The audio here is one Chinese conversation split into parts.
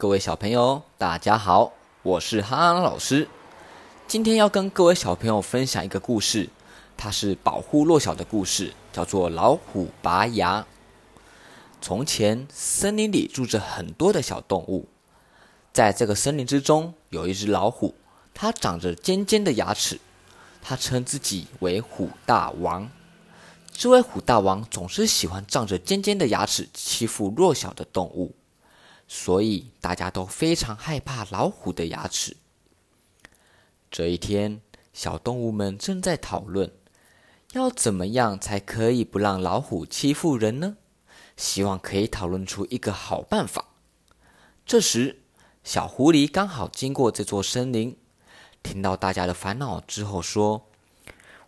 各位小朋友，大家好，我是哈安老师。今天要跟各位小朋友分享一个故事，它是保护弱小的故事，叫做《老虎拔牙》。从前，森林里住着很多的小动物，在这个森林之中，有一只老虎，它长着尖尖的牙齿，它称自己为虎大王。这位虎大王总是喜欢仗着尖尖的牙齿欺负弱小的动物，所以大家都非常害怕老虎的牙齿。这一天，小动物们正在讨论，要怎么样才可以不让老虎欺负人呢？希望可以讨论出一个好办法。这时，小狐狸刚好经过这座森林，听到大家的烦恼之后，说：“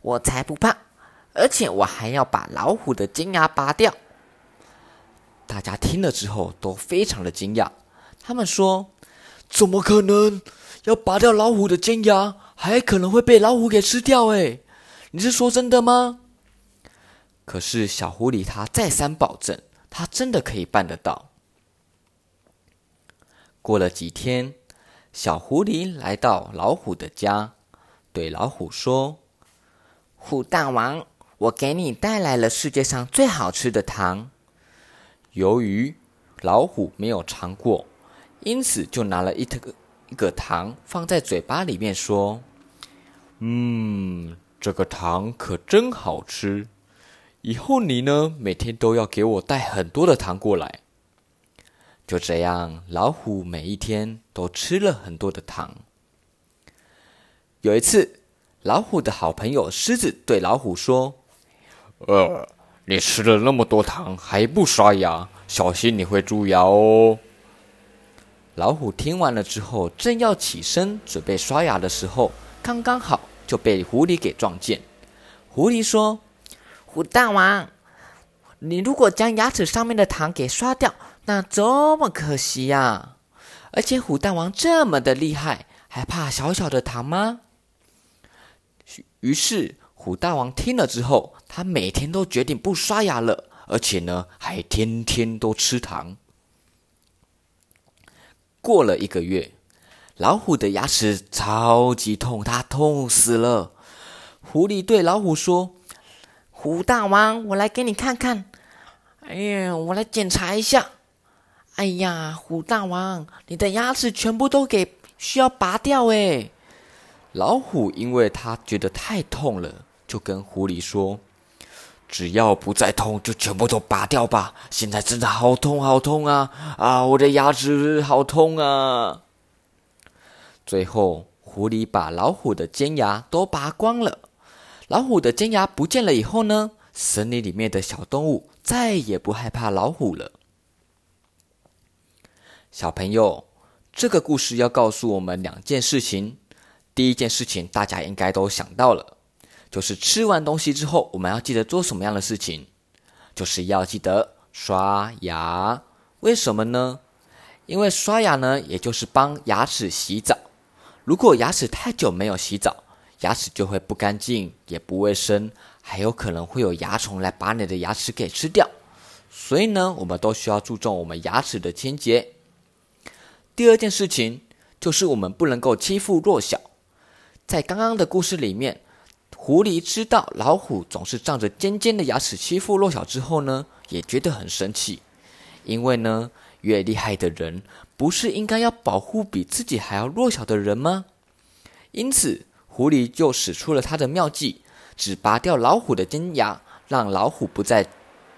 我才不怕！”而且我还要把老虎的尖牙拔掉。大家听了之后都非常的惊讶，他们说：“怎么可能？要拔掉老虎的尖牙，还可能会被老虎给吃掉？哎，你是说真的吗？”可是小狐狸他再三保证，他真的可以办得到。过了几天，小狐狸来到老虎的家，对老虎说：“虎大王。”我给你带来了世界上最好吃的糖。由于老虎没有尝过，因此就拿了一个一个糖放在嘴巴里面，说：“嗯，这个糖可真好吃。以后你呢，每天都要给我带很多的糖过来。”就这样，老虎每一天都吃了很多的糖。有一次，老虎的好朋友狮子对老虎说。呃，你吃了那么多糖还不刷牙，小心你会蛀牙哦。老虎听完了之后，正要起身准备刷牙的时候，刚刚好就被狐狸给撞见。狐狸说：“虎大王，你如果将牙齿上面的糖给刷掉，那多么可惜呀！而且虎大王这么的厉害，还怕小小的糖吗？”于是。虎大王听了之后，他每天都决定不刷牙了，而且呢，还天天都吃糖。过了一个月，老虎的牙齿超级痛，它痛死了。狐狸对老虎说：“虎大王，我来给你看看。哎呀，我来检查一下。哎呀，虎大王，你的牙齿全部都给需要拔掉哎。”老虎因为他觉得太痛了。就跟狐狸说：“只要不再痛，就全部都拔掉吧。现在真的好痛，好痛啊！啊，我的牙齿好痛啊！”最后，狐狸把老虎的尖牙都拔光了。老虎的尖牙不见了以后呢，森林里面的小动物再也不害怕老虎了。小朋友，这个故事要告诉我们两件事情。第一件事情，大家应该都想到了。就是吃完东西之后，我们要记得做什么样的事情？就是要记得刷牙。为什么呢？因为刷牙呢，也就是帮牙齿洗澡。如果牙齿太久没有洗澡，牙齿就会不干净，也不卫生，还有可能会有牙虫来把你的牙齿给吃掉。所以呢，我们都需要注重我们牙齿的清洁。第二件事情就是我们不能够欺负弱小。在刚刚的故事里面。狐狸知道老虎总是仗着尖尖的牙齿欺负弱小之后呢，也觉得很生气。因为呢，越厉害的人不是应该要保护比自己还要弱小的人吗？因此，狐狸就使出了他的妙计，只拔掉老虎的尖牙，让老虎不再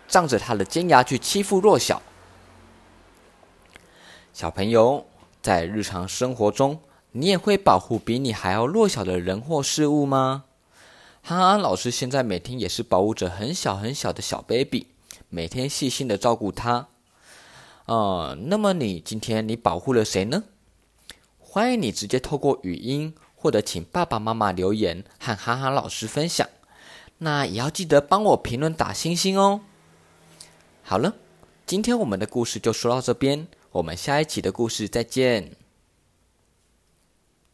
仗着他的尖牙去欺负弱小。小朋友，在日常生活中，你也会保护比你还要弱小的人或事物吗？憨憨老师现在每天也是保护着很小很小的小 baby，每天细心的照顾他。呃，那么你今天你保护了谁呢？欢迎你直接透过语音或者请爸爸妈妈留言和憨憨老师分享。那也要记得帮我评论打星星哦。好了，今天我们的故事就说到这边，我们下一期的故事再见。